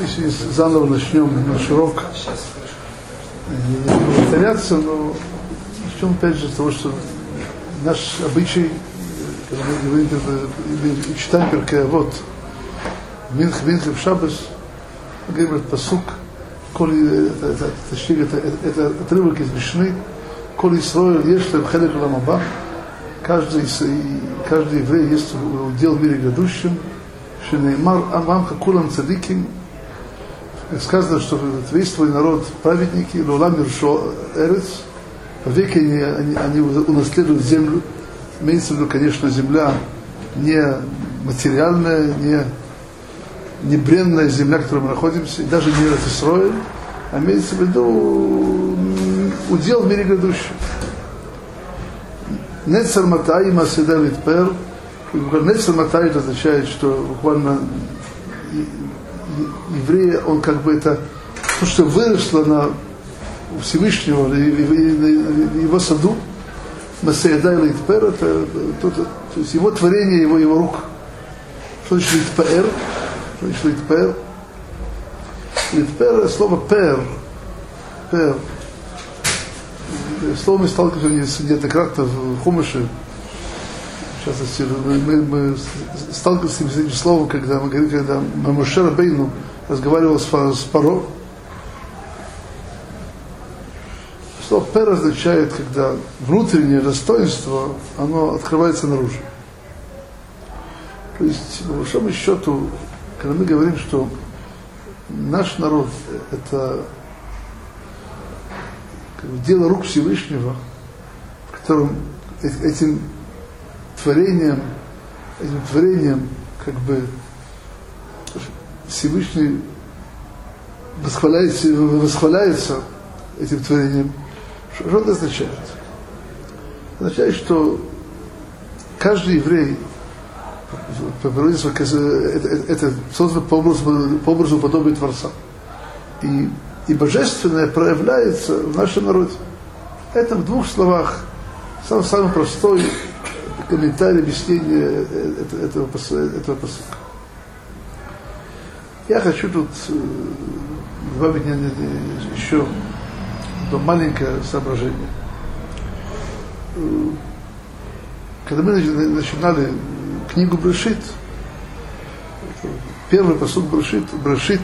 Если заново начнем наш урок, не буду повторяться, но начнем опять же с того, что наш обычай, когда мы говорим, читаем Перкея, вот, Минх, Минх в Шабас, говорим посук, коли, это, это, точнее, это, это, это отрывок из Мишны, коли Исроил в Хелек Ламаба, каждый, каждый еврей есть удел в мире грядущем, Шинеймар Амам Хакулам Цадиким, сказано, что весь твой народ праведники, Лулам Иршо Эрец, веки они, они, они унаследуют землю. Имеется в виду, конечно, земля не материальная, не, не бренная земля, в которой мы находимся, даже не Исроиль, а имеется в виду удел в мире грядущем. Нецер Матай, Маседа Литпер, Нецер Матай означает, что буквально еврея, он как бы это, то, что выросло на Всевышнего, его саду, Масеяда или Итпер, это, то, то, то есть его творение, его, его рук. Что значит Итпер? Что значит Итпер? Итпер, слово пер, пер. Слово мы сталкиваемся неоднократно в Хумыше, частности, мы, мы, мы сталкиваемся с этим словом, когда мы говорим, когда Мамушер Бейну разговаривал с, с Паро. Слово пер означает, когда внутреннее достоинство, оно открывается наружу. То есть, по большому счету, когда мы говорим, что наш народ это дело рук Всевышнего, в котором этим творением, этим творением как бы Всевышний восхваляется, восхваляется этим творением. Что, что это означает? Означает, что каждый еврей по природе это, это создано по образу, по образу подобия Творца. И, и божественное проявляется в нашем народе. Это в двух словах, самый, самый простой комментарий, объяснение этого, этого, этого посылка. Я хочу тут добавить еще одно маленькое соображение. Когда мы начинали книгу Брешит, первый посуд Брешит, Брешит,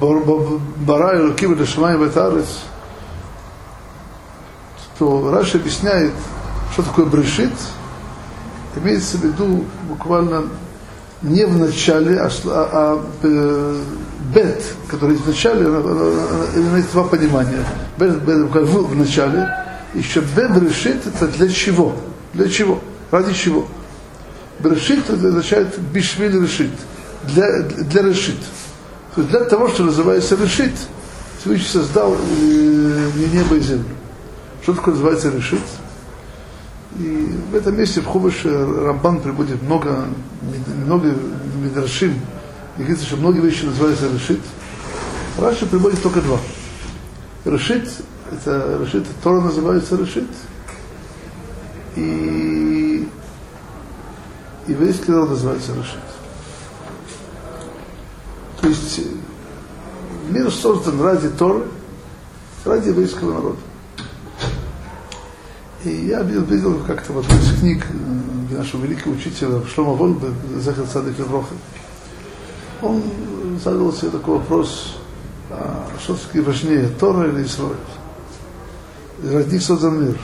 Барай, Лукива, Дашмай, Ветарец, то Раша объясняет, что такое Брешит, имеется в виду буквально не в начале, а, а, а бет, который в начале, имеет два понимания. Бет, бет в, в начале, еще бет решит это для чего? Для чего? Ради чего? Брешит это означает бишвиль решит. Для, для решит. То для того, что называется решит, Всевышний создал э, небо и землю. Что такое называется решит? И в этом месте в Хумыше Рамбан приводит много, много Мидрашим, и говорится, что многие вещи называются решит. Раньше приводит только два. Решит, это решит, Тора называется решит. И еврейский народ называется решит. То есть мир создан ради Торы, ради еврейского народа. И я видел как-то вот из книг э, нашего великого учителя Шлома Вольбе, Захар Садик Левроха. Он задал себе такой вопрос, а что все-таки важнее, Тора или Исраиль? Ради них создан мир.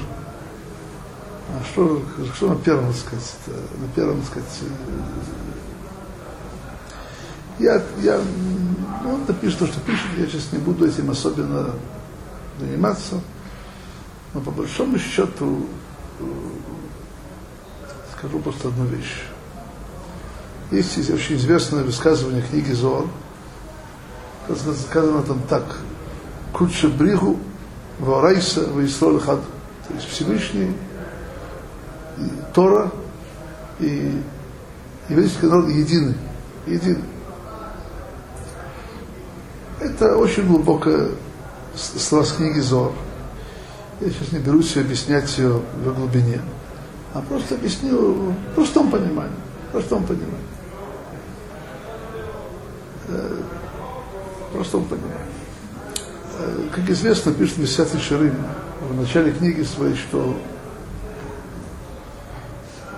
А что, что на первом, сказать, на первом, сказать, э, я, я, ну, он напишет то, что пишет, я сейчас не буду этим особенно заниматься. Но по большому счету скажу просто одну вещь. Есть очень известное высказывание книги Зор, сказано там так. Куча бригу, варайса, ваисроль хад. То есть Всевышний, и Тора и еврейский народ едины. Едины. Это очень глубокая слова с книги Зор. Я сейчас не берусь объяснять ее в глубине. а просто объясню в простом понимании. В простом понимании. Э, в простом понимании. Э, как известно, пишет Мессиат Шарим в начале книги своей, что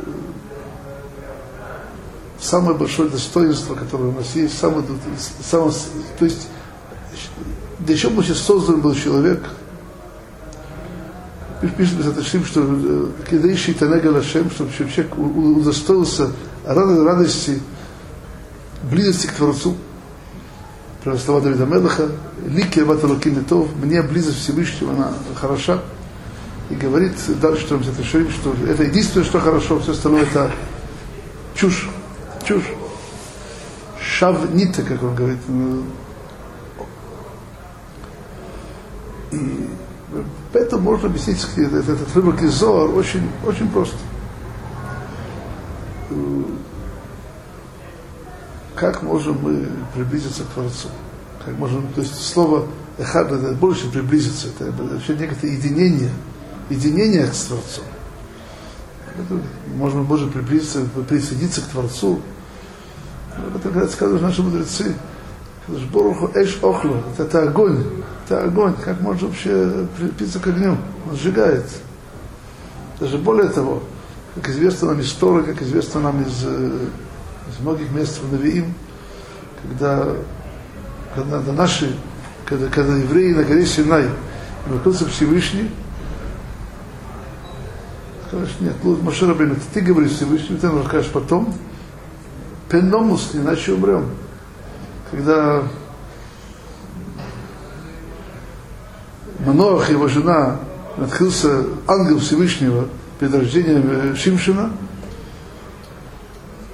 э, самое большое достоинство, которое у нас есть, самое, то есть для чего вообще создан был человек – пишет Безаташим, что э, кидающий Танега Лашем, чтобы человек удостоился радости, близости к Творцу. Про слова Давида Мелаха, Лики Абата Лукин мне близость Всевышнего, она хороша. И говорит дальше, что Безаташим, что это единственное, что хорошо, все остальное это чушь, чушь. Шавнита, как он говорит. И Поэтому можно объяснить этот, этот рыбок из Зоар очень, очень просто. Как можем мы приблизиться к Творцу? Как можем, то есть слово эхад это больше приблизиться, это вообще некое единение, единение Творцом. Это, можно, можно приблизиться, присоединиться к Творцу. Это, говорят, сказали наши мудрецы, Боруху эш охло, это огонь, это огонь, как можно вообще прилепиться к огню, он сжигает. Даже более того, как известно нам из Торы, как известно нам из, из многих мест в Навиим, когда, когда наши, когда, когда евреи на горе Синай находятся Всевышний, скажешь, нет, Луд Бен, это ты говоришь Всевышний, ты нам расскажешь потом, пеномус, иначе умрем когда Маноах, его жена, открылся ангел Всевышнего перед рождением Шимшина,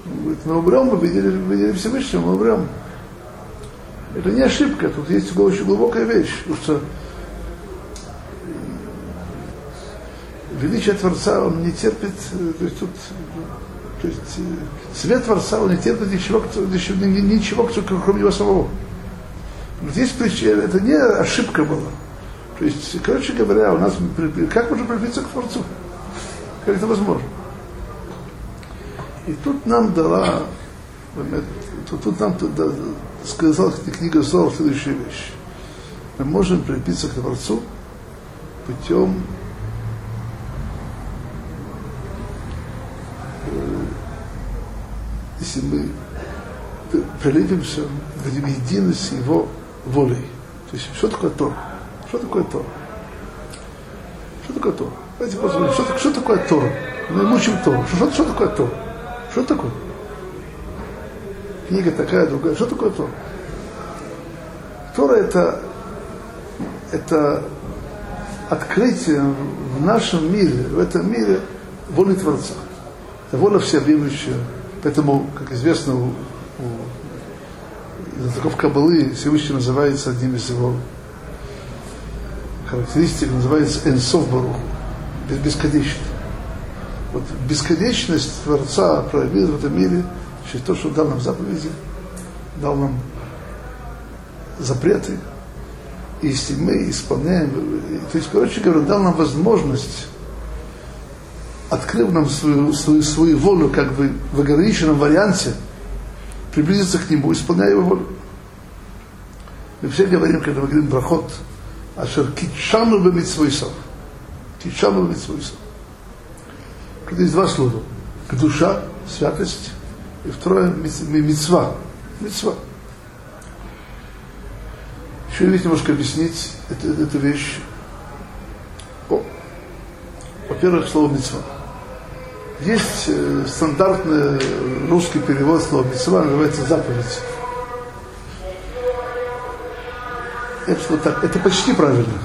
говорит, мы умрем, мы видели, видели Всевышнего, мы умрем. Это не ошибка, тут есть очень глубокая вещь, потому что величие Творца, он не терпит, то есть тут то есть э, свет Творца, он не терпит ничего, ничего, ничего кроме него самого. Здесь причина, это не ошибка была. То есть, короче говоря, у нас, как можно приблизиться к Творцу? Как это возможно? И тут нам дала, тут, тут нам тут, да, сказала книга Зор следующую вещь. Мы можем приблизиться к Творцу путем если мы прилепимся, едины с Его волей. То есть, что такое Тор? Что такое Тор? Что такое Тор? Давайте посмотрим, что, что такое Тор? Мы мучим Тор. Что, что такое Тор? Что такое? Книга такая, другая. Что такое Тор? Тора это, это открытие в нашем мире, в этом мире воли Творца. Это воля всеобъемлющая, Поэтому, как известно, у, у знатоков Кабалы Всевышний называется одним из его характеристик, называется Энсов Барух, бесконечный. Вот бесконечность Творца проявил в этом мире через то, что дал нам заповеди, дал нам запреты, и если мы исполняем, то есть, короче говоря, дал нам возможность открыл нам свою, свою, свою волю как бы в ограниченном варианте, приблизиться к нему, исполняя его волю. Мы все говорим, когда мы говорим проход, ашер китшану бы митсвойсов. Китшану бы митсвойсов. Тут есть два слова. Душа, святость, и второе митцва. Митцва. Еще я немножко объяснить эту, эту вещь. О, во-первых, слово митцва. Есть э, стандартный русский перевод слова митцва, называется заповедь. Это что так, это почти правильно.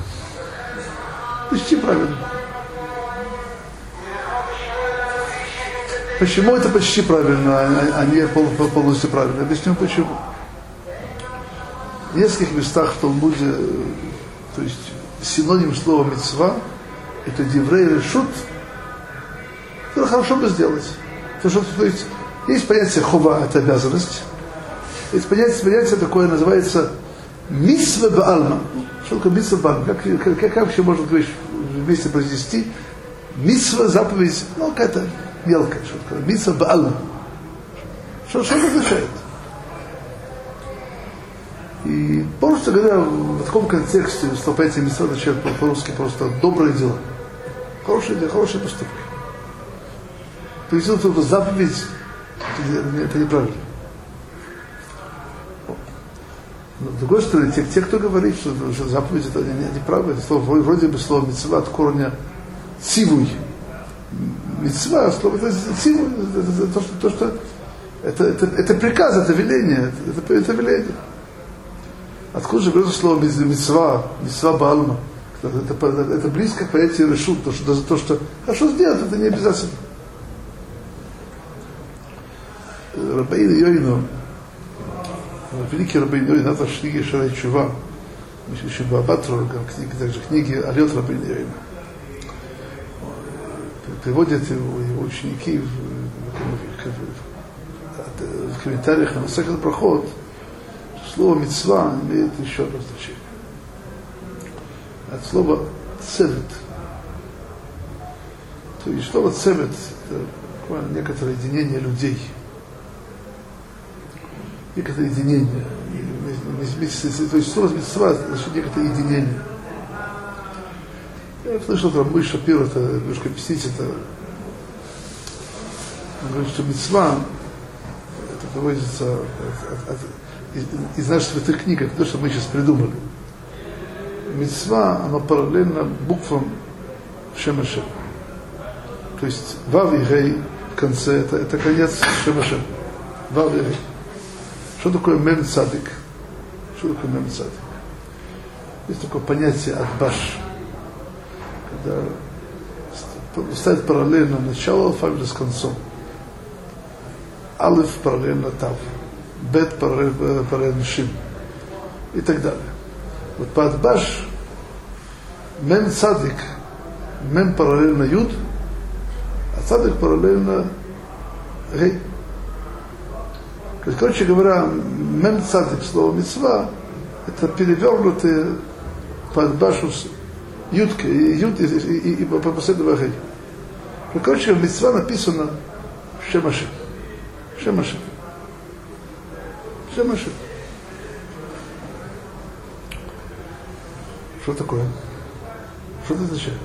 Почти правильно. Почему это почти правильно, а, а не полностью правильно? Объясню почему. В нескольких местах в Талмуде, то есть синоним слова мецва, это диврей решут, это хорошо бы сделать. То, что, то есть, есть понятие хова, это обязанность. Есть понятие, понятие такое, называется митсва баалма. Что такое митсва баалма? Как, как, как, вообще можно говорить, вместе произнести Митсва заповедь, ну, какая-то мелкая, что такое. Митсва Баалма. Что, что это означает? И просто говоря, в таком контексте вступайте митцва означает по-русски просто доброе дело. Хорошее дело, хорошие поступки. Привести только заповедь, это неправильно. Но, другой стороны, те, те, кто говорит, что, что заповедь это неправда, это слово, вроде бы слово мецва от корня цивуй. Мецва, слово это цивуй, это, это, то, что, то, что это, это, это приказ, это веление, это, это веление. Откуда же берется слово мецва, мецва балма? Это, это, это близко к понятию решут, то, что, то, что хорошо сделать, это не обязательно. Рабейн Йойну, великий Рабейн в книге Шарай Чува, еще Бабатру, книги, также книги Алет Рабейн Йойну. Приводят его, его ученики в, в, в, в комментариях на Масахат проход, слово мецва имеет еще одно значение. От слова цевет. То есть слово цевет это некоторое единение людей – некоторое единение. То есть слово митцва значит некоторое единение. Я слышал, там Мой Шапир, это немножко объяснить, это он говорит, что митцва, это приводится от, от, из, из наших святых книг, это то, что мы сейчас придумали. Митцва, оно параллельно буквам Шемашем. То есть Вав и Гей в конце, это, это конец Шемашем. Вав и Гей. Что такое мем цадик? Что такое мем цадик? Есть такое понятие отбаш, когда ставить параллельно начало алфавита с концом. Алиф параллельно тав, бет параллельно, параллельно шим и так далее. Вот по отбаш мем цадик, мем параллельно юд, а цадик параллельно гей. То есть, короче говоря, мем цадик, слово мецва, это перевернутые под башу ютка, и ют, и, и, и, и по последнему гей. Ну, короче, мецва написано Шемаши. Шемаши. Шемаши. Что такое? Что это означает?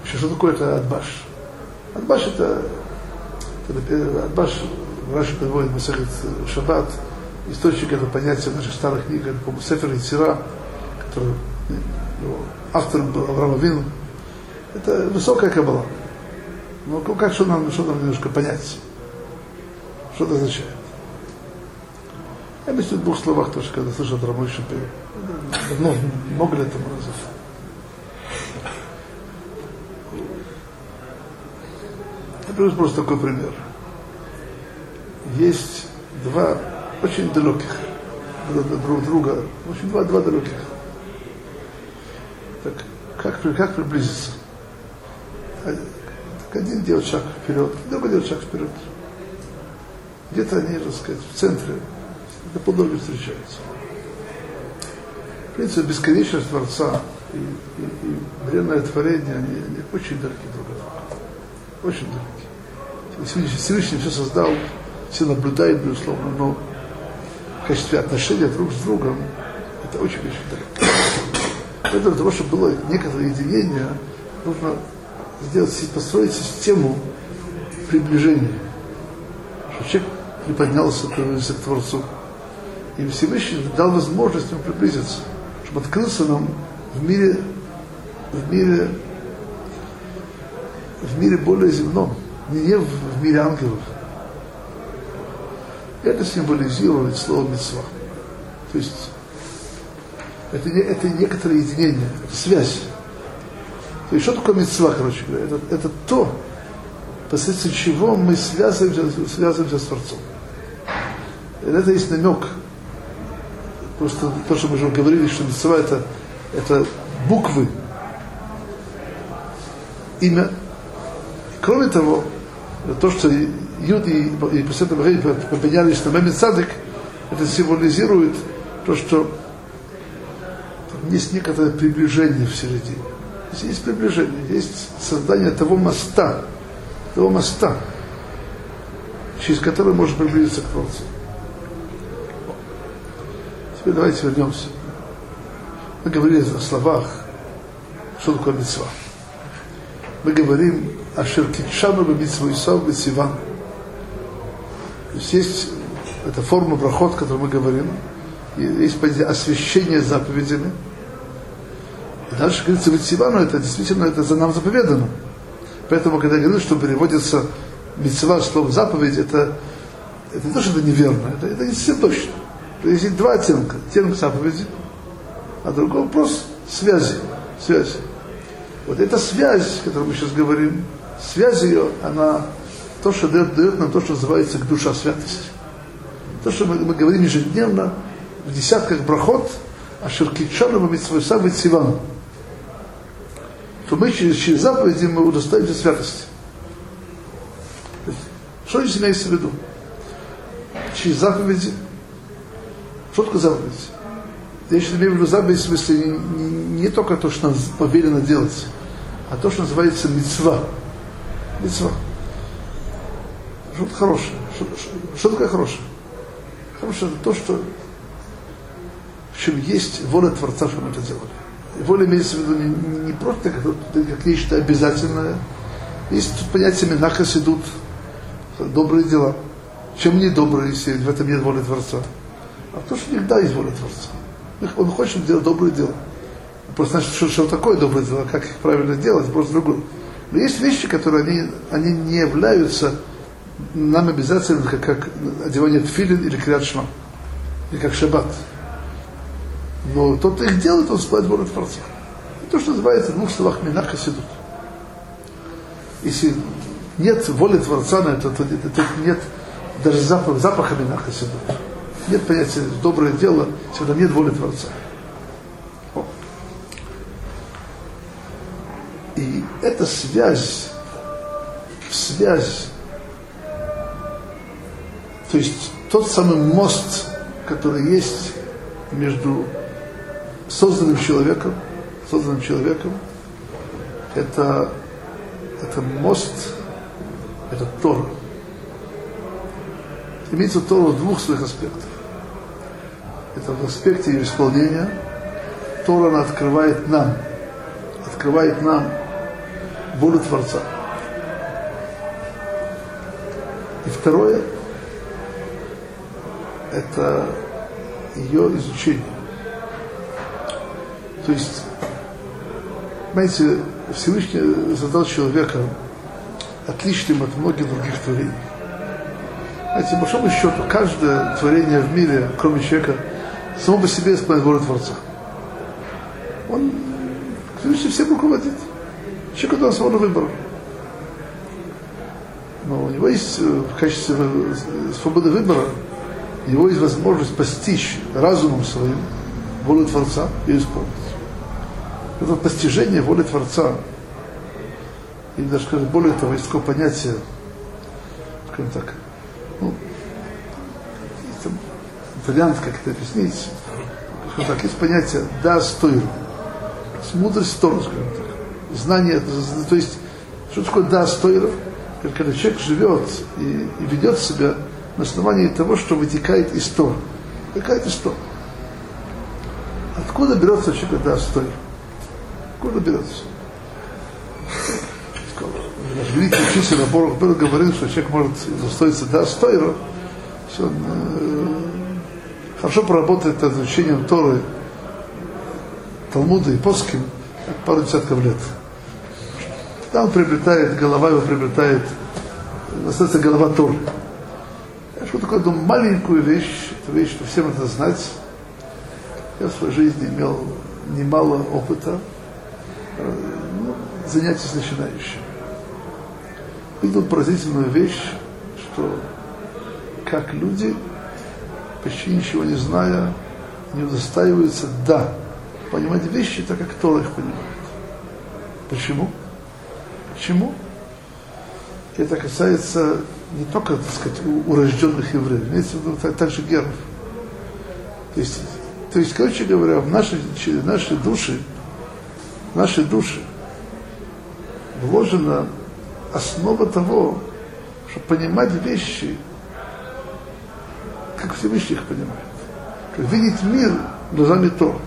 Вообще, что такое это Адбаш? Адбаш это, это Адбаш Раши приводит Масахет Шаббат, источник этого понятия в наших старых книгах, по Сефер Ицира, который ну, автор был Авраам Авин. Это высокая кабала. Но ну, как что нам, что нам немножко понять? Что это означает? Я объясню в двух словах тоже, когда слышал Рамой Шапир. Давно, много лет тому назад. Я просто такой пример есть два очень далеких друг друга, очень два, два далеких. Так как, как приблизиться? Так один делает шаг вперед, другой делает шаг вперед. Где-то они, так сказать, в центре, на полдороги встречаются. В принципе, бесконечность Творца и, и, и бренное творение, они, они очень далеки друг от друга. Очень далеки. Всевышний, Всевышний все создал все наблюдают, безусловно, но в качестве отношения друг с другом это очень-очень далеко. Поэтому для того, чтобы было некоторое единение, нужно сделать, построить систему приближения. Чтобы человек приподнялся, приблизился к Творцу. И Всевышний дал возможность ему приблизиться, чтобы открылся нам в мире, в мире, в мире более земном, не в мире ангелов, это символизирует слово мецва. То есть это, не, это некоторое единение, это связь. То есть что такое мецва, короче говоря? Это, это то, посредством чего мы связываемся, связываемся с Творцом. Это есть намек. Просто то, что мы уже говорили, что мецва это, это буквы, имя. Кроме того, то, что Юд и, и после этого поменялись на Мемет Садик, это символизирует то, что есть некоторое приближение в середине. Есть приближение, есть создание того моста, того моста, через который можно приблизиться к Творцу. Теперь давайте вернемся. Мы говорили о словах, что такое митцва. Мы говорим о Шеркитшану Бамитсву Исав Бетсиван. Есть есть эта форма проход, о которой мы говорим, есть понятие освящение заповедями. И дальше говорится, Бетсивану, это действительно это за нам заповедано. Поэтому, когда я говорю, что переводится митцва, слово заповедь, это, это не то, что это неверно, это, это не совсем точно. То есть есть два оттенка. Оттенок заповеди, а другой вопрос связи. Связь. Вот эта связь, о которой мы сейчас говорим, связь ее, она то, что дает, дает нам то, что называется душа святости. То, что мы, мы говорим ежедневно в десятках брахот, а ширкичану митцвойса витсивану. То мы через, через заповеди мы удостоимся святости. Что здесь имеется в виду? Через заповеди что такое заповедь? Я сейчас имею в виду заповедь в смысле не, не, не только то, что нам повелено делать, а то, что называется мецва. Мецва. Что-то хорошее. Что, что, что такое хорошее? Хорошее это то, что в чем есть воля Творца, что мы это делали. И воля имеется в виду не, не, не просто как, как нечто обязательное. Есть тут понятие Минахас идут добрые дела. Чем не добрые, если в этом нет воли Творца? А то, что всегда есть воля Творца. Он хочет делать добрые дела. Просто значит, что, что такое добрые дела, как их правильно делать, просто другое. Но есть вещи, которые они, они не являются нам обязательными, как, как одевание тфилин или крят шма, или как шаббат. Но тот, кто их делает, он спает волю Творца. И то, что называется в двух словах минаха сидут. Если нет воли Творца на это, то, то, то нет даже запах, запаха минаха сидут нет понятия доброе дело, если там нет воли Творца. О. И эта связь, связь, то есть тот самый мост, который есть между созданным человеком, созданным человеком, это, это мост, это Тора. Имеется Тора в двух своих аспектах это в аспекте ее исполнения, Тора она открывает нам, открывает нам волю Творца. И второе, это ее изучение. То есть, понимаете, Всевышний задал человека отличным от многих других творений. Знаете, по большому счету, каждое творение в мире, кроме человека, само по себе исполняет волю Творца. Он, Всевышний всем руководит. Человек дал свободу выбора. Но у него есть э, в качестве э, свободы выбора, у него есть возможность постичь разумом своим волю Творца и исполнить. Это постижение воли Творца, или даже скажем, более того, есть такое понятие, скажем так, ну, вариант, как это объяснить, так, есть понятие да стойр. Мудрость Тора, скажем так. Знание, то есть, что такое да стойр? Когда человек живет и, и ведет себя на основании того, что вытекает из Тора. Вытекает из Тора. Откуда берется человек да стойр? Откуда берется? Наш великий учитель Борох был говорил, что человек может застоиться да стойра, все, он, э, хорошо поработает над изучением Торы, Талмуда и Поским пару десятков лет. Там приобретает, голова его приобретает, остается голова Торы. Что такое одну маленькую вещь, эту вещь, что всем это знать. Я в своей жизни имел немало опыта э, ну, занятий с начинающими. Видел поразительную вещь, что как люди почти ничего не зная, не удостаиваются да, понимать вещи так, как Тора их понимает. Почему? Почему? Это касается не только, так сказать, урожденных евреев, имеется в виду также геров. То есть, то есть, короче говоря, в нашей, нашей душе, нашей душе вложена основа того, чтобы понимать вещи, как Всевышний их понимает. Как видеть мир глазами Тора.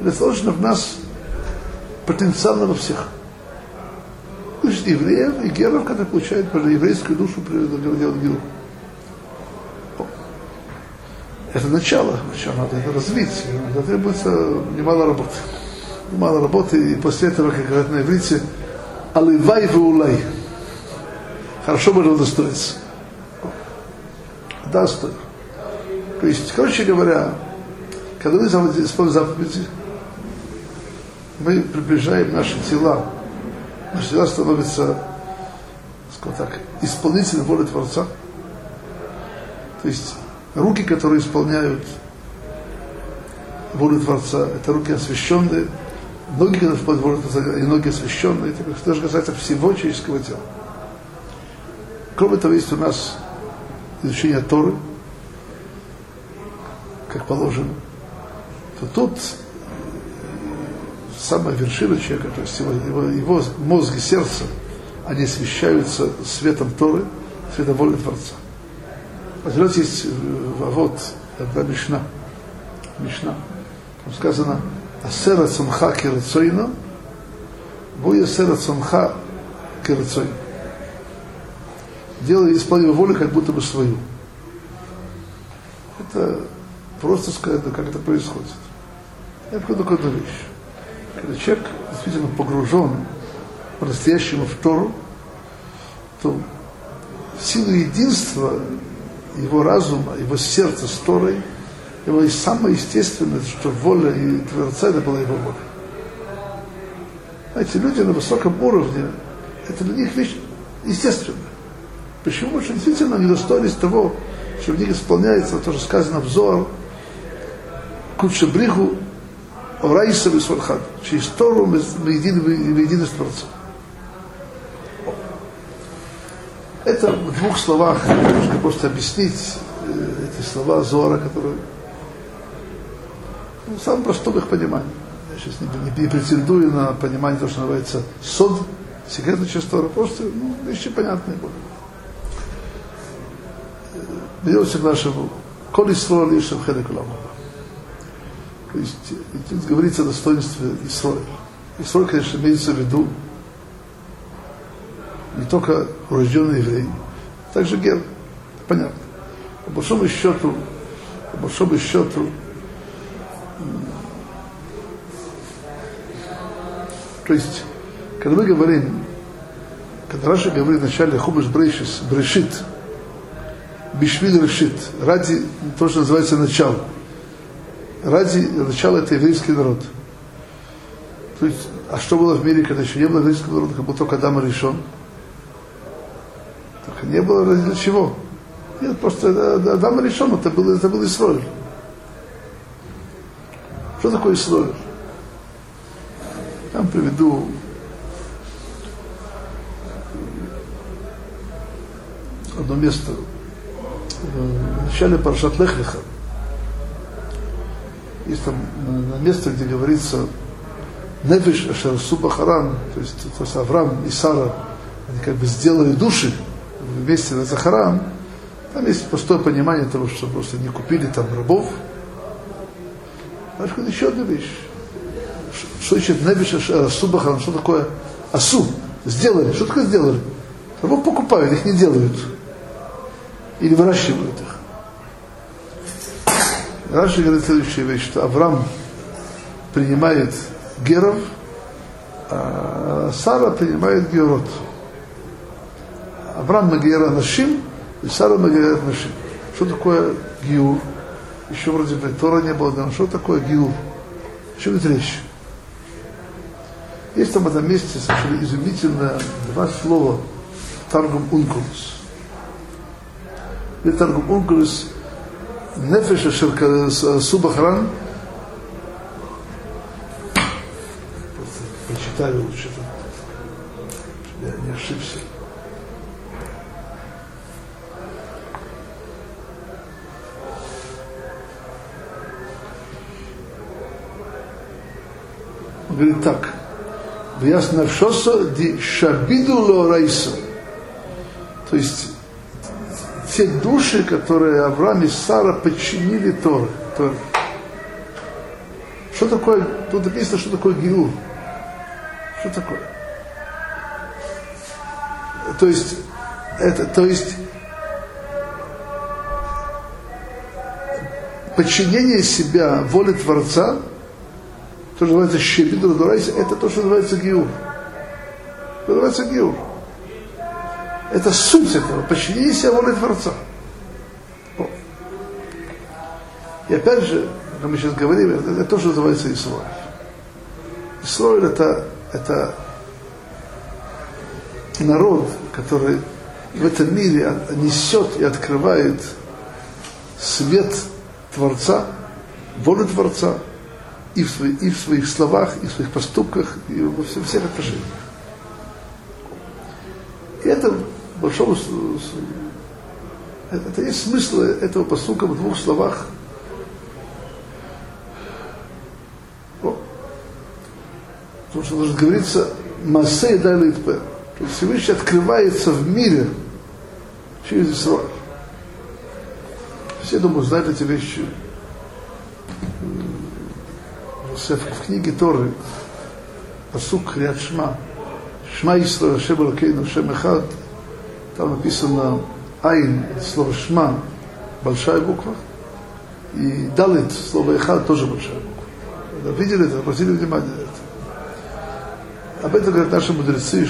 Это сложно в нас потенциально во всех. Пусть евреев и геров, которые получают еврейскую душу, делают гилу. Это начало, начало надо это развить. Это требуется немало работы. Немало работы, и после этого, как говорят на иврите, аливай улай. Хорошо бы удостоиться. Да, стоит. То есть, короче говоря, когда мы исполняем заповеди, мы приближаем наши тела. Наши тела становятся, скажем так, исполнителем воли Творца. То есть руки, которые исполняют волю Творца, это руки освященные, ноги, которые исполняют волю Творца, и ноги освященные, это тоже касается всего человеческого тела. Кроме того, есть у нас изучение Торы, как положено, то тут самая вершина человека, то есть его, его, его мозг и сердце, они освещаются светом Торы, светом воли Творца. Возьмете есть вот одна Мишна. Мишна. Там сказано, Асера цумха кирцойно, Буя сера цумха кирцойно. Делай исполнение воли, как будто бы свою. Это просто сказать, как это происходит. Я покажу одну вещь. Когда человек действительно погружен по-настоящему в Тору, то в силу единства его разума, его сердца с Торой, его и самое естественное, что воля и Творца это была его воля. Знаете, люди на высоком уровне, это для них вещь естественная. Почему? Потому что действительно они достойность того, что в них исполняется то, что сказано в Зоар, Кучебриху, Орайса и Свархад. Через Тору едины с Творцом. Это в двух словах нужно просто объяснить э, эти слова Зора, которые ну, в самом простом их понимании. Я сейчас не, не, не претендую на понимание того, что называется сод, секретная часть Тора, просто ну, вещи понятные будут. Берется к нашему Коли Исроа лишь Хелек То есть здесь говорится о достоинстве Исроя. Исроя, конечно, имеется в виду не только урожденный еврей, также гер. Понятно. По большому счету, по большому счету, то есть, когда мы говорим, когда Раша говорит в начале Хубаш Брейшис, Брешит, Бишвиль Решит, ради то, что называется начало. Ради начала это еврейский народ. То есть, а что было в мире, когда еще не было еврейского народа, как был только Адам решен? Так не было для чего? Нет, просто Адам решен, это был, это был Исроиль. Что такое Исроиль? Я вам приведу одно место в начале Паршат Лехлиха. Есть там место, где говорится Нефиш Ашер Субахаран, то есть, то есть Авраам и Сара, они как бы сделали души, вместе на Захарам, там есть простое понимание того, что просто не купили там рабов. Знаешь, еще одна вещь. Что значит Небиша Субахан, что такое Асу? Сделали. Что такое сделали? Рабов покупают, их не делают. Или выращивают их. Раши говорит следующая вещь, что Авраам принимает геров, а Сара принимает герот. Авраам Магиера Нашим, и Сара Магиера Нашим. Что такое Гиур? Еще вроде бы Тора не было, но что такое Гиур? О чем это речь? Есть там в этом месте совершенно изумительно два слова Таргум Ункулус. И Таргум Ункулус Нефеша Шерка Субахран прочитаю лучше, чтобы я не ошибся. Он говорит так. Вяс навшосо ди шабиду лорайсо. То есть те души, которые Авраам и Сара подчинили Торы. Торы. Что такое, тут написано, что такое Гиур. Что такое? То есть, это, то есть, подчинение себя воле Творца, то, что называется Дурайса, это то, что называется Гиур. Это называется Гиур. Это суть этого, подчинение себя воле Творца. И опять же, как мы сейчас говорим, это, это то, что называется Исроиль. Исроиль это, это народ, который в этом мире несет и открывает свет Творца, волю Творца, и в, свои, и в своих словах, и в своих поступках, и во всех, всех отношениях. И это большому это, это есть смысл этого посука в двух словах – Потому что должен говориться Масей Далитпе. То есть Всевышний открывается в мире через Исраиль. Все, думаю, знают эти вещи. В книге Торы посук Риад Шма. Шма Исраиль, Шем Алкейну, Шем Эхад. Там написано Айн, слово Шма, большая буква. И Далит, слово Эхад, тоже большая буква. Видели это, обратили внимание на это. Об этом говорят наши мудрецы.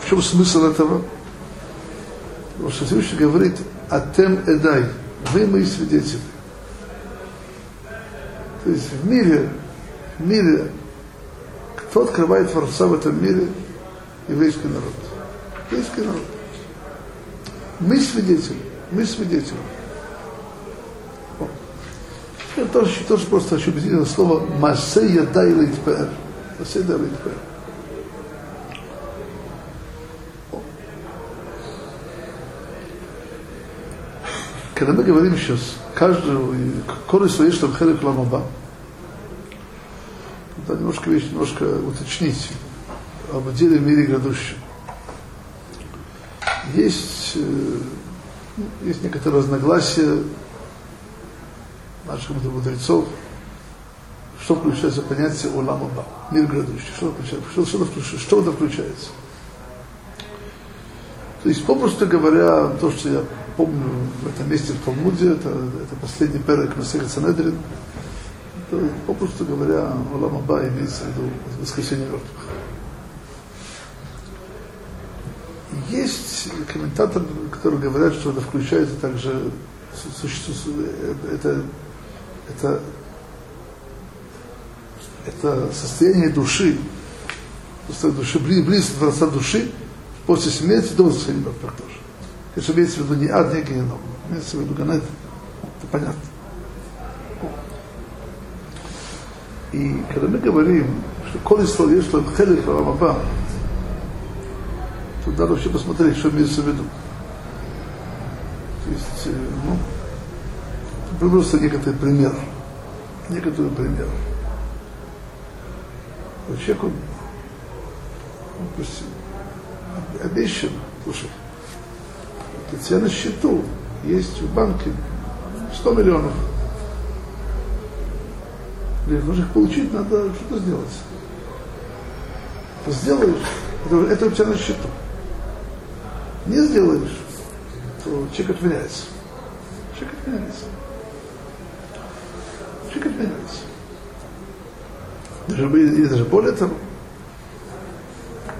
В чем смысл этого? Потому что Всевышний говорит, Атем Эдай, вы мои свидетели. То есть в мире, в мире, кто открывает Творца в этом мире? Еврейский народ. Еврейский народ. Мы свидетели, мы свидетели. Я тоже, тоже просто хочу объяснить слово «Масея дайлит пэр». Масея дайлит пэр. когда мы говорим сейчас, каждую, коры свои, что хелек ламаба, надо немножко вещь, немножко уточнить об деле в мире грядущем. Есть, э, есть некоторые разногласия наших мудрецов, что включается понятие Уламаба, мир грядущий, что, включается, что, что, что, что это включается. То есть, попросту говоря, то, что я помню в этом месте в Талмуде, это, это последний перек Масеха Санедрин, попросту говоря, Улам Аба имеется в виду воскресение мертвых. Есть комментаторы, которые говорят, что это включается также это, это, это состояние души, души, близость Творца души после смерти до воскресения мертвых тоже. Если имеется в виду не ад, не геном, имеется в виду ганет, это понятно. И когда мы говорим, что коли стол есть что хелек Рамаба, то надо вообще посмотреть, что имеется в виду. То есть, э, ну, просто некоторый пример. Некоторый пример. Человек, он, он пусть обещан, слушай, у тебя на счету есть в банке 100 миллионов. Для того, их получить, надо что-то сделать. Сделаешь, это, это у тебя на счету. Не сделаешь, то чек отменяется. Чек отменяется. Чек отменяется. Даже, и даже более того,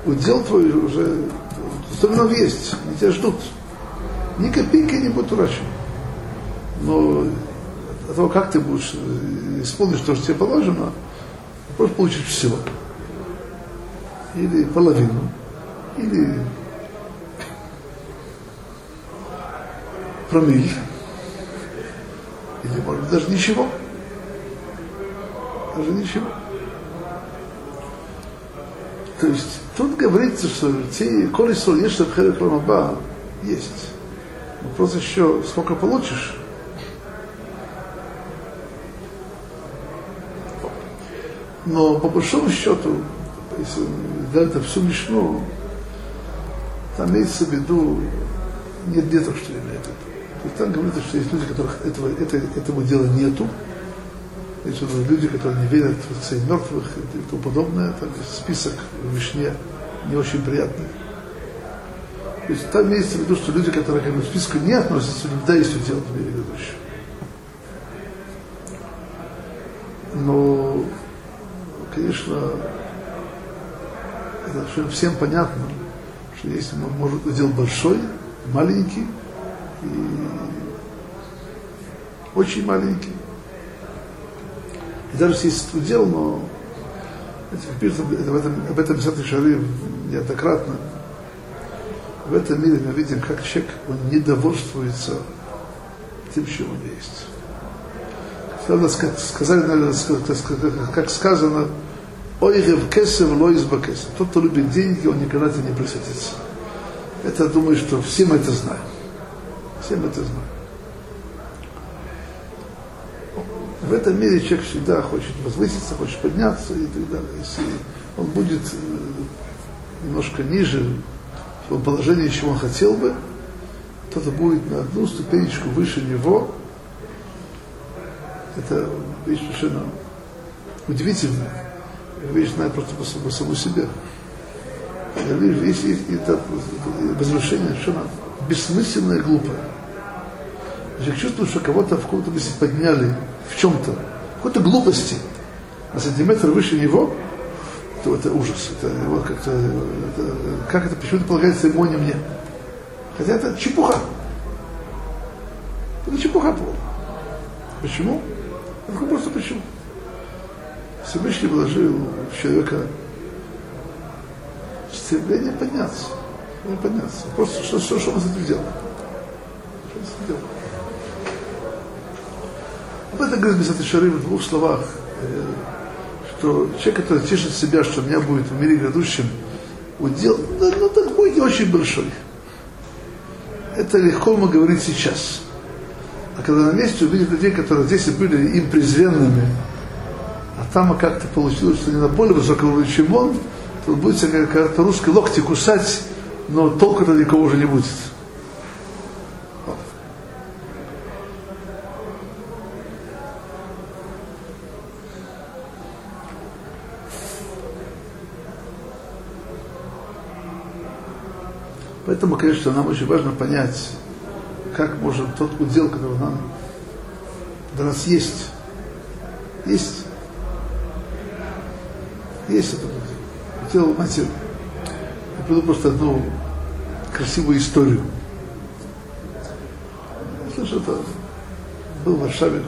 удел твой уже все равно есть, они тебя ждут. Ни копейки не будут утрачены. Но от того, как ты будешь исполнить то, что тебе положено, просто получишь все. Или половину, или промиль, или, может быть, даже ничего. Даже ничего. То есть тут говорится, что те колесо есть, что в есть. Вопрос еще, сколько получишь. Но по большому счету, если взять это всю Мишну, там имеется в виду, нет, нет, что имеет это. То есть там говорится, что есть люди, которых этого, это, этого дела нету. Есть люди, которые не верят в царей мертвых и тому подобное. Там есть список в Мишне не очень приятный. То есть там имеется в виду, что люди, которые к этому списку не относятся, да, есть что делать в мире грядущем. Но, конечно, это всем понятно, что если может сделать большой, маленький и очень маленький. И даже если есть удел, но это, об этом, об этом писатель Шары неоднократно, в этом мире мы видим, как человек, он не довольствуется тем, что он есть. Сказали, наверное, как сказано, Ой, кесев, лоис бакесев. Тот, кто любит деньги, он никогда не присытится. Это, думаю, что все мы это знаем. Все мы это знаем. В этом мире человек всегда хочет возвыситься, хочет подняться и так далее. Если он будет э, немножко ниже в том положении, чем он хотел бы, то это будет на одну ступенечку выше него. Это вещь совершенно удивительная вещь знает просто по, по самому себе. Я вижу, есть, это возвышение совершенно бессмысленное и глупое. Человек чувствует, что кого-то в каком-то месте подняли в чем-то, в какой-то глупости, на сантиметр выше него, то это ужас. Это, вот как-то, это, как это почему-то полагается ему, не мне. Хотя это чепуха. Это чепуха полная. Почему? Ну, просто почему? Всевышний вложил в человека стремление подняться. Не подняться. Просто что, что, что он с этим делал? Что он с этим делал? Об этом говорит Бесат Шары в двух словах, э, что человек, который тешит себя, что у меня будет в мире грядущем удел, ну, ну так будет не очень большой. Это легко ему говорить сейчас. А когда на месте увидит людей, которые здесь были им презренными, а там как-то получилось, что не на более высоком уровне, чем он, то будет как-то русский локти кусать, но толку-то никого уже не будет. Поэтому, конечно, нам очень важно понять, как может тот удел, который нам для нас есть, есть есть это. Хотел, знаете, я приведу просто одну красивую историю. Слышал, это был в Варшаве э,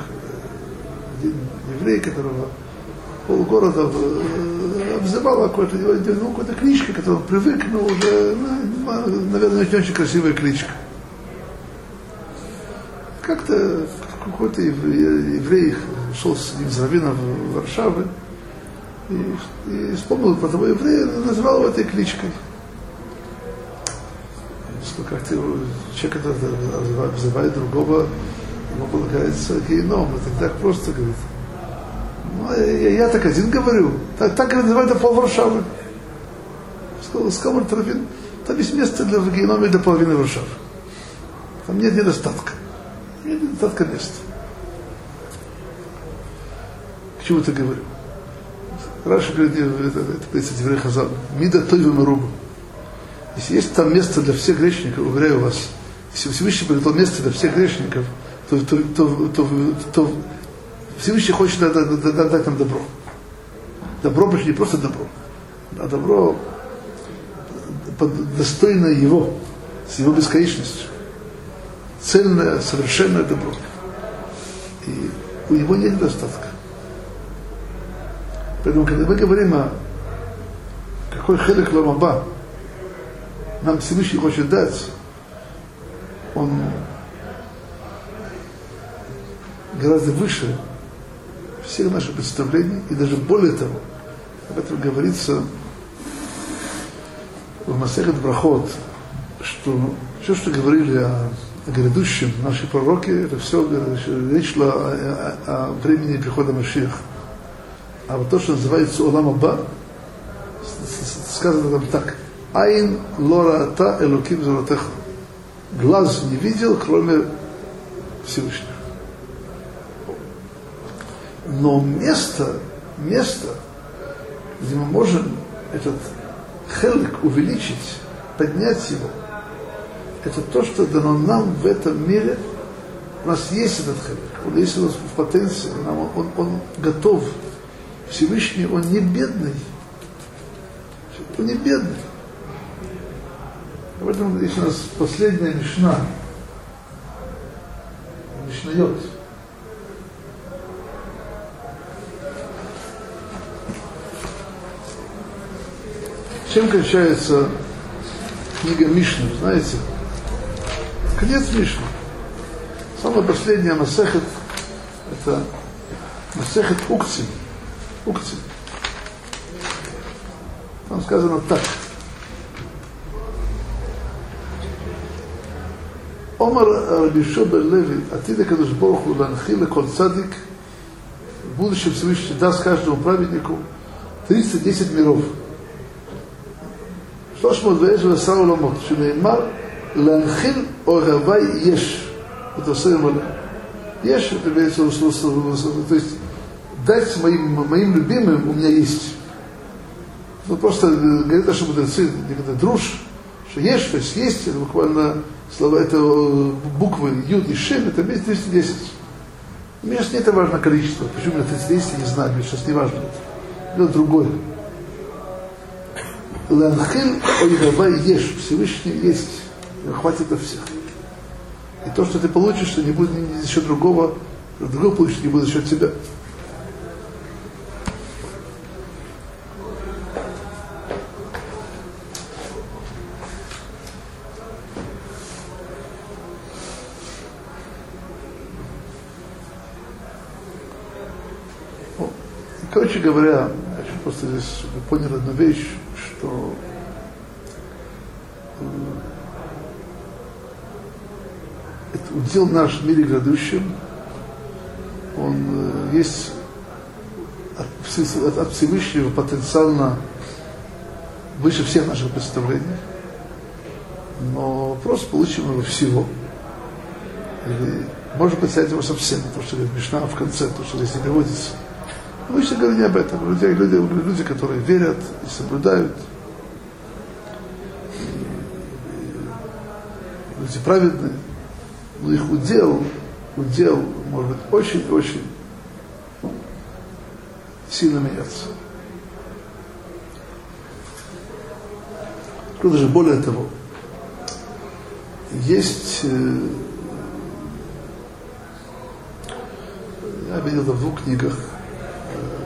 один еврей, которого полгорода э, обзывала какой-то, ну, какой-то кличка, которую он привык, но уже, ну, наверное, не очень красивая кличка. Как-то какой-то еврей, еврей шел с ним Равина в Варшаве, и, и вспомнил про того еврея, назвал его этой кличкой. Что человек, который обзывает другого, ему полагается геном. Это так просто, говорит. Ну, а я, я так один говорю. Так, так называют это пол Варшавы. Сказал, Трофин, там есть место для генома для половины Варшавы. Там нет недостатка. Нет недостатка места. К чему ты говорю? Раша говорит, это, это, это Еврей Хазан, Мида Тойва Марубу. Если есть там место для всех грешников, уверяю вас, если Всевышний приготовил место для всех грешников, то, то, то, то, то Всевышний хочет дать, нам добро. Добро, причем не просто добро, а добро достойное его, с его бесконечностью. Цельное, совершенное добро. И у него нет недостатка. Поэтому, когда мы говорим о какой хелек ламаба нам Всевышний хочет дать, он гораздо выше всех наших представлений, и даже более того, об этом говорится в Масехет Брахот, что все, что говорили о, о грядущем, наши пророки, это все речь шла о, о, о времени прихода Машиаха. А вот то, что называется Улам Аба, сказано там так. Айн лора та элуким золотых. Глаз не видел, кроме Всевышнего. Но место, место, где мы можем этот хелик увеличить, поднять его, это то, что дано нам в этом мире. У нас есть этот хелик, он есть у нас в потенции, он, он, он готов. Всевышний, он не бедный. Он не бедный. Об этом есть у нас последняя мишна. Мишнайот. Чем кончается книга Мишны, знаете? Конец Мишны. Самая последняя Масехет это Масехет Уктин. Уктин. Там сказано так. Омар Рабишо Леви, Атида Кадуш Борху Ланхила Кол Цадик, будущее Всевышний даст каждому праведнику 310 миров. 310 עולמות, שנאמר להנחיל אוהבי יש, это сын мало. Есть, это имеется в виду, то есть дать моим, моим любимым у меня есть. Ну, просто говорит наши мудрецы, некогда друж, что есть, то есть есть, это буквально слова, это буквы Юд и Шин, это вместе 210. Мне сейчас не это важно количество. Почему 310, я не знаю, мне сейчас не важно это. Это другое. Ланхил Ойгавай Еш, Всевышний есть. Хватит на всех. И то, что ты получишь, что не будет счет другого, другого получишь не будет за счет тебя. Короче говоря, просто здесь, поняли одну вещь, что это удел наш в мире грядущем, он э, есть от, от Всевышнего потенциально выше всех наших представлений, но просто получим его всего. Или, может быть, его совсем, то, что говорит Мишна в конце, то, что здесь не приводится. Мы еще говорим не об этом. Люди, люди, люди, которые верят и соблюдают, люди праведные, но их удел, удел может быть очень-очень сильно меняться. Даже более того, есть, э, я видел это в двух книгах,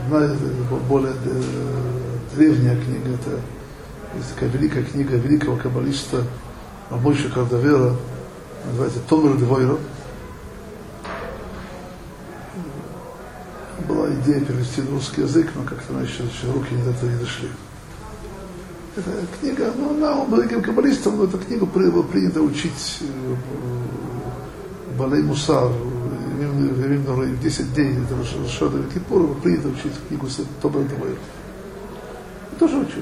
одна более э, древняя книга, это есть такая великая книга великого каббалиста Рабойша Кардавера, называется Томер Двойро. Была идея перевести на русский язык, но как-то она еще, еще руки до этого не дошли. Эта книга, ну, она он был великим каббалистом, но эту книгу было принято учить э, Балей Мусар, именно в 10 дней этого Шода Кипура принято учить книгу Тобра Двойро. Тоже учу,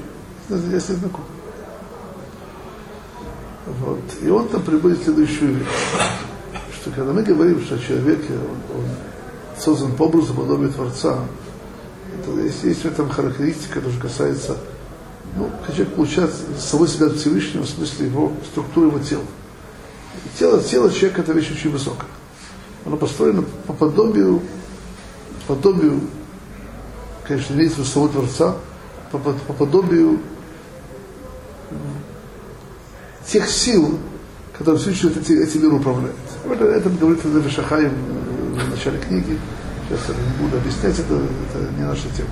я с ней знаком. Вот. И он там приводит следующую вещь, что когда мы говорим, что человек он, он создан по образу подобия Творца, то есть, есть в этом характеристика, которая касается, ну, человек получает самого себя Всевышнего в смысле его структуры его тела. Тело, тело человека это вещь очень высокая. Оно построено по подобию, подобию, конечно, имеется самого Творца, по, по, по подобию тех сил, которые Всевышний эти, эти мир управляет. Это, это говорит Леви Шахаем в начале книги. Сейчас я не буду объяснять, это, это не наша тема.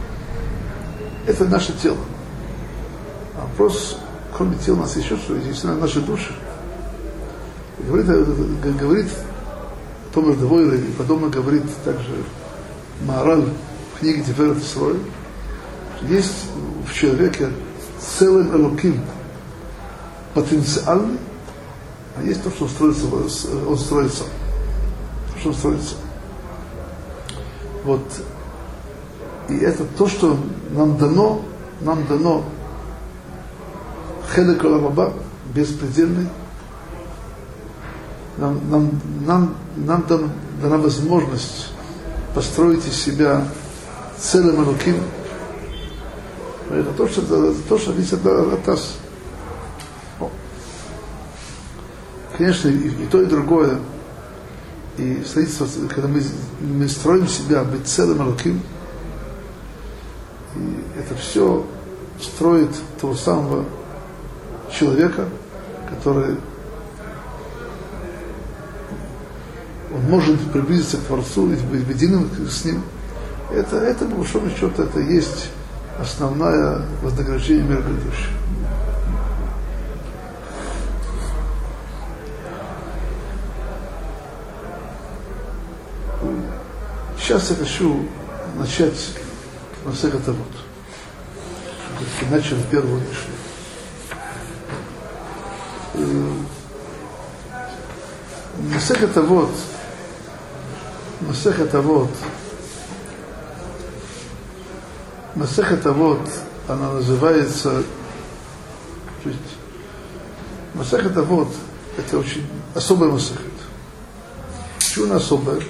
Это наше тело. А вопрос, кроме тела, у нас еще что есть наши души. Говорит, говорит Томер Девойра, и подобно говорит также Маораль в книге Тиферет Исроэль, есть в человеке целым элоким, потенциальный, а есть то, что он строится, он строится. То, что он строится. Вот. И это то, что нам дано, нам дано хелек Оламаба, беспредельный. Нам, нам, нам, нам дан, дана возможность построить из себя целым Алуким. Это то, что, то, что зависит от нас. Конечно, и, и то, и другое. И строительство, когда мы, мы строим себя быть целым Алуким, и это все строит того самого человека, который он может приблизиться к Творцу и быть единым с ним. Это, это, по большому счету, это есть основное вознаграждение мира грядущего. Сейчас я хочу начать Масеха Тавот. Начал первую Мишну. Масеха Тавот Масеха Тавот Масеха Тавот она называется то есть Масеха Тавот это очень особая Масехет. Почему она особая?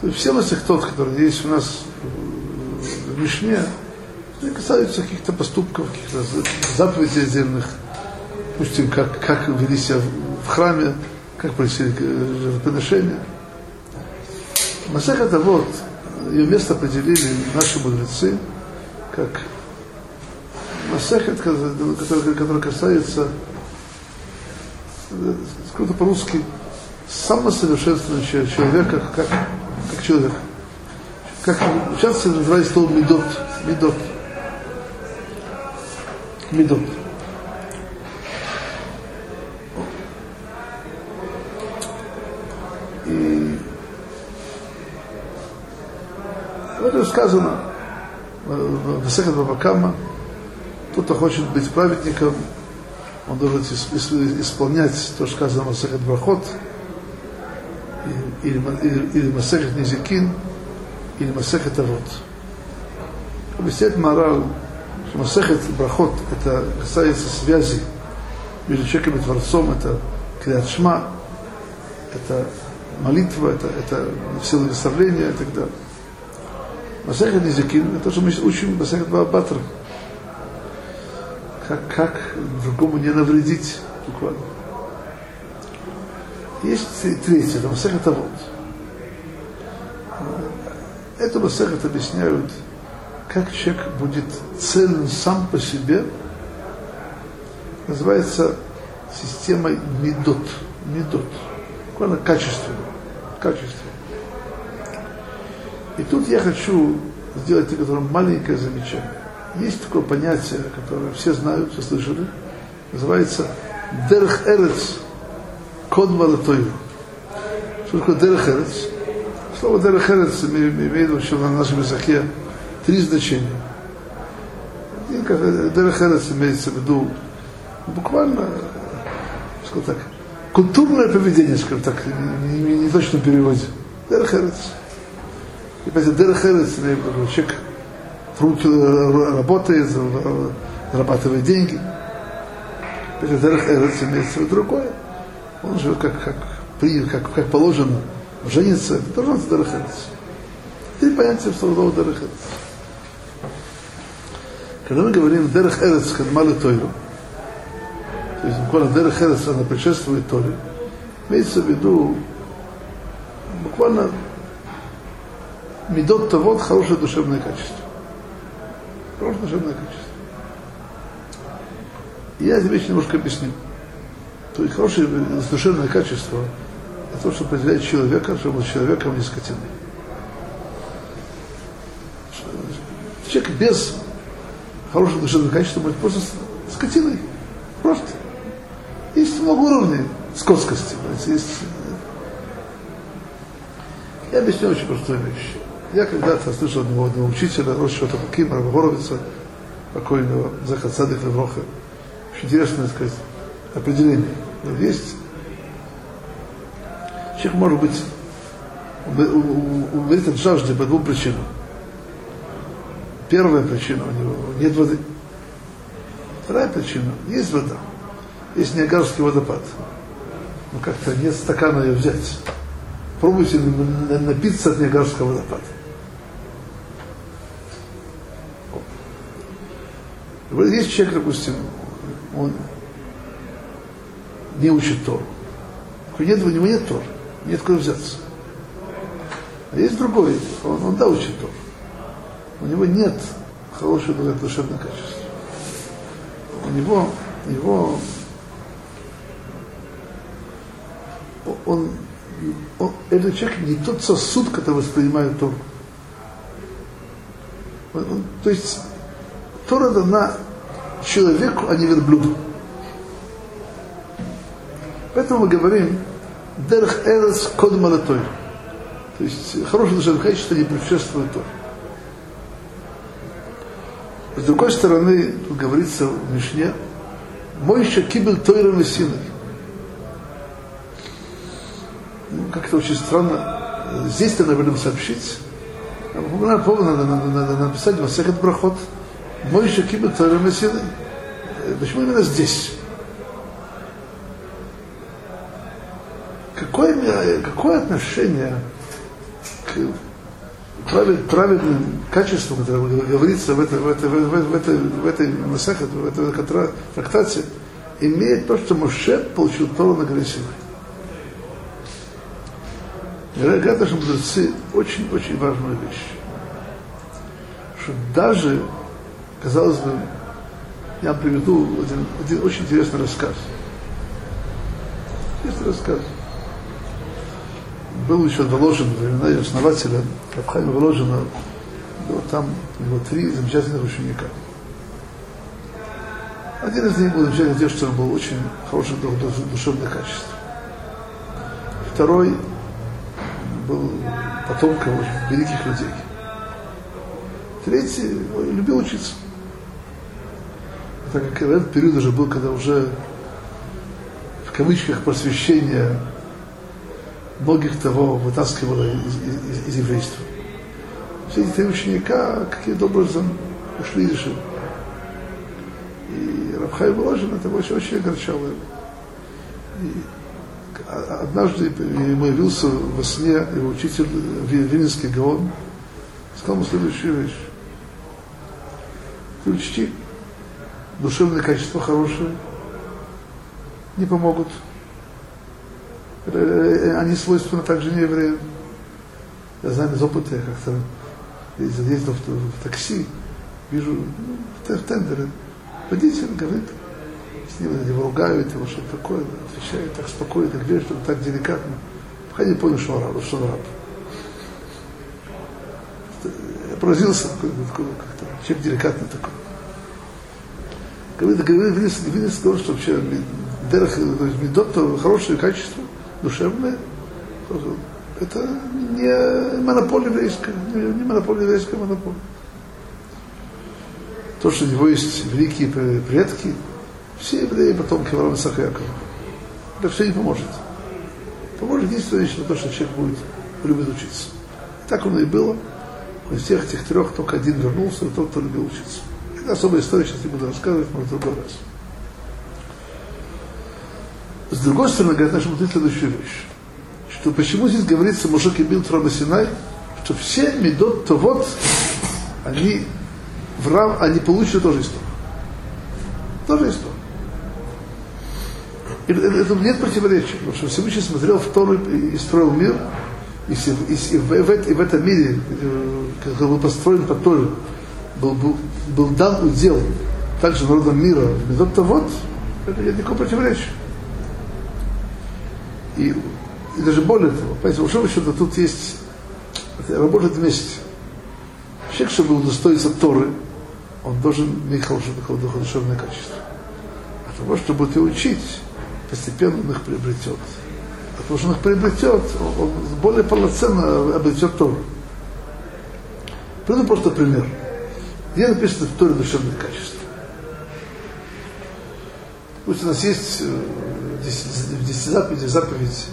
То есть все Масехтот, которые есть у нас в Мишне, они касаются каких-то поступков, каких-то заповедей отдельных, допустим, как, как вели себя в храме, как приносили жертвоприношения. Масех это вот, ее место определили наши мудрецы, как Масехет, который, который касается, скажу по-русски, самосовершенствования человека как, как человек. Как сейчас называется слово медот. Медот. Медот. И это сказано в Весехат Бабакама, тот, кто хочет быть праведником, он должен исполнять то, что сказано в Масехат Брахот, или, или, или Низикин, или Масехат Авод. Объясняет Марал, что Масехат Брахот это касается связи между человеком и Творцом, это Клиат это молитва, это, это сила наставления и так далее. Масехат Низикин это то, что мы учим Масехат Баабатра. Как, как другому не навредить буквально. Есть третье, это Масехат Авод. Это Масехат объясняют, как человек будет целен сам по себе, называется системой медот. Медот. Буквально качественно. Качественно. И тут я хочу сделать такое маленькое замечание. Есть такое понятие, которое все знают, все слышали, называется Дерх Эрец Код. Что такое Дерх Эрец? Слово Дерх Эрец имеет вообще на нашем языке три значения. Дерх Эрец имеется в виду буквально, скажем так, культурное поведение, скажем так, не, не, не точно переводе. Дерх Эрец. И поэтому Эрец, человек руки работает, зарабатывает деньги. Дерх Эрец имеется в другое он живет как, как, как, как положено, женится, тоже он дарахерец. Три понятия слова дарахерец. Когда мы говорим дерех эрец хадмалы тойру, то есть буквально дерех эрец, она предшествует Торе, имеется в виду буквально медот того хорошее душевное качество. Хорошее душевное качество. Я эти вещи немножко объясню. То есть хорошее душевное качество – это то, что определяет человека, что он человеком, не скотиной. Человек без хорошего душевного качества будет просто скотиной. Просто. Есть много уровней скотскости. Есть... Я объясню очень простую вещь. Я когда-то слышал одного, одного учителя, Рошева Табакима, Горовица, покойного Захар Садых Левроха. Очень интересно сказать определение есть. Человек может быть умереть от жажды по двум причинам. Первая причина у него нет воды. Вторая причина. Есть вода. Есть Ниагарский водопад. Но как-то нет стакана ее взять. Пробуйте напиться от Ниагарского водопада. Вот есть человек, допустим, он не учит Тору. Нет, у него нет Тор, нет куда взяться. А есть другой, он, он да учит Тор. У него нет хорошего душевного качества. У него, его, он, он, этот человек не тот сосуд, который воспринимает Тору. Он, он, то есть Тора дана человеку, а не верблюду. Поэтому мы говорим Дерх Эрес Код Малатой. То есть хорошее душевное качество не предшествует Тор. С другой стороны, говорится в Мишне, мой еще кибель Тойра Мессиной. Ну, как-то очень странно. Здесь-то, наверное, сообщить. Надо, надо, надо, надо написать Масехет Брахот. Мой еще Тойра Мессиной. Почему именно здесь? Какое, какое отношение к праведным качествам, которое говорится в этой, в этой, в этой, в этой, Масахе, в этой, в этой трактате, имеет то, что Моше получил Тору на горе Синай. Говорят наши мудрецы очень-очень важную вещь. Что даже, казалось бы, я приведу один, один очень интересный рассказ. Интересный рассказ был еще Воложин, времена основателя Рабхайма Воложина, было там у него три замечательных ученика. Один из них был замечательный тем, что он был очень хороший душевное качество. Второй был потомком великих людей. Третий любил учиться. Так как этот период уже был, когда уже в кавычках просвещение многих того вытаскивало из, из, из еврейства. Все эти ученика каким-то образом ушли из жизни. И Рабхай Воложин это очень, очень огорчало его. И однажды ему явился во сне его учитель Винницкий Гаон, сказал ему следующую вещь. Ты учти, душевные качества хорошие не помогут Э, они свойственны также не евреям. Я знаю из опыта, я как-то ездил в, в такси, вижу ну, в тендеры, водитель говорит, с ним его ругают, его что-то такое, отвечает так спокойно, вежливо, так деликатно. Пока не понял, что он раб, что он раб. Я поразился, как-то, человек деликатный такой. Говорит, говорит, Винес говорит, что вообще Дерах, Медот, хорошее качество – душевное, это не монополия еврейская, не монополия еврейская монополия. То, что у него есть великие предки, все евреи потомки Авраама Сахакова. Это все не поможет. Поможет единственное лишь то, что человек будет любит учиться. И так оно и было. Из всех этих трех только один вернулся, и тот, кто любил учиться. Это особая история, сейчас не буду рассказывать, может, в другой раз. С другой стороны, говорят наши мудрецы следующую вещь. Что почему здесь говорится Мушок и Бил Троба Синай, что все медот то вот они в рав, они получили тоже историю. Тоже историю. И это нет противоречия, потому что Всевышний смотрел в Тору и строил мир, и, и, и, в, и в этом мире, э, который был построен по Торе, был, был, был дан удел также народам мира, медот то вот, это нет никакого противоречия. И, и даже более того, понимаете, большого счета тут есть, работать вместе. Человек, чтобы удостоиться Торы, он должен иметь хорошее духовное качество. А того, чтобы ты учить, постепенно он их приобретет. А того, что он их приобретет, он более полноценно обретет Тору. Приведу просто пример. Где написано в Торе душевное качество? Пусть у нас есть э, в десяти заповедях заповедь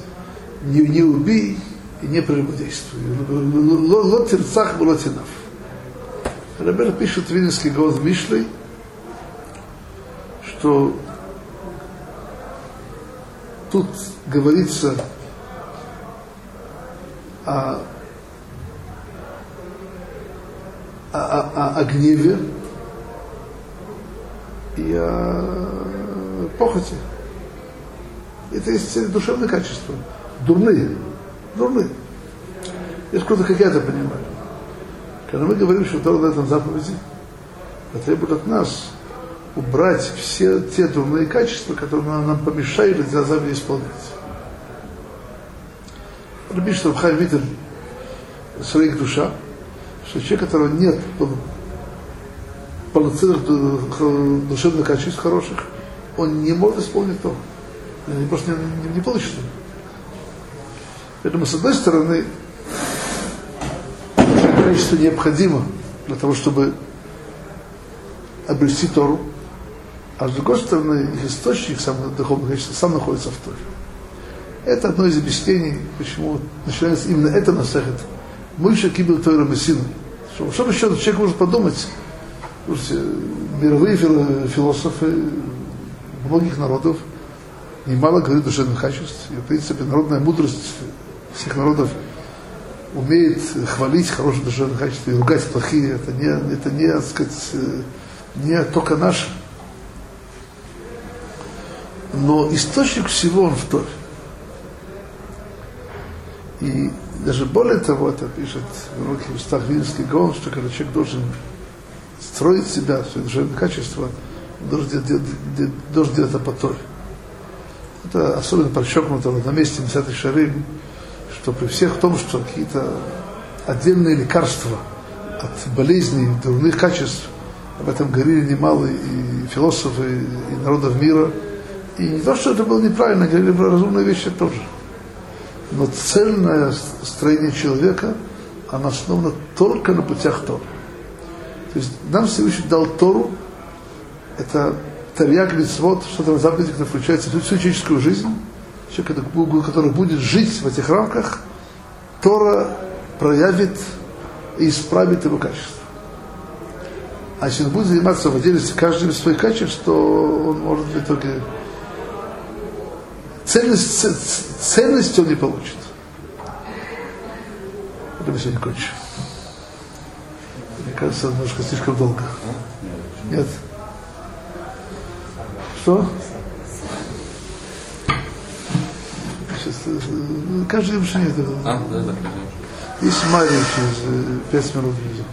не, не убей и не прелюбодействуй. Лот терцах было тинав. Рабер пишет Винницкий год в Мишлей, что тут говорится о, о, о, о гневе и о похоти. Это есть душевные качества. Дурные. Дурные. Есть кто-то, как я это понимаю. Когда мы говорим, что Тора дает нам заповеди, потребует от нас убрать все те дурные качества, которые нам, нам помешали эти заповеди исполнять. Рабиш Равхай Витер своих душа, что человек, которого нет полноценных душевных качеств хороших, он не может исполнить то. Он просто не, не, не получится. Поэтому, с одной стороны, качество необходимо для того, чтобы обрести Тору, а с другой стороны, их источник самых духовных качеств сам находится в Торе. Это одно из объяснений, почему начинается именно это насахет. Мы еще кибел Тойра Мессину. Что, что еще человек может подумать? Слушайте, мировые философы многих народов немало говорят душевных качеств. И, в принципе, народная мудрость всех народов умеет хвалить хорошие душевные качества и ругать плохие. Это не, это не, так сказать, не только наше. Но источник всего он в Торе. И даже более того, это пишет в руках устах Вильнский Гон, что когда человек должен строить себя, свои душевные качества, должен делать, делать, должен делать это по Торе. Это особенно подчеркнуто на месте Месятой Шарим, что при всех том, что какие-то отдельные лекарства от болезней, дурных качеств, об этом говорили немало и философы, и народов мира. И не то, что это было неправильно, говорили про разумные вещи тоже. Но цельное строение человека, оно основано только на путях Тора. То есть нам Всевышний дал Тору, это Тарьяк Митцвот, что-то на заповеди, которое включается в всю человеческую жизнь, человек, который будет жить в этих рамках, Тора проявит и исправит его качество. А если он будет заниматься в отдельности каждым из своих качеств, то он может в итоге ценность, ценность он не получит. Это мы сегодня кончим. Мне кажется, немножко слишком долго. Нет? Что? Сейчас, э, каждый решение. А, да, да. Есть Мария через пять минут внизу.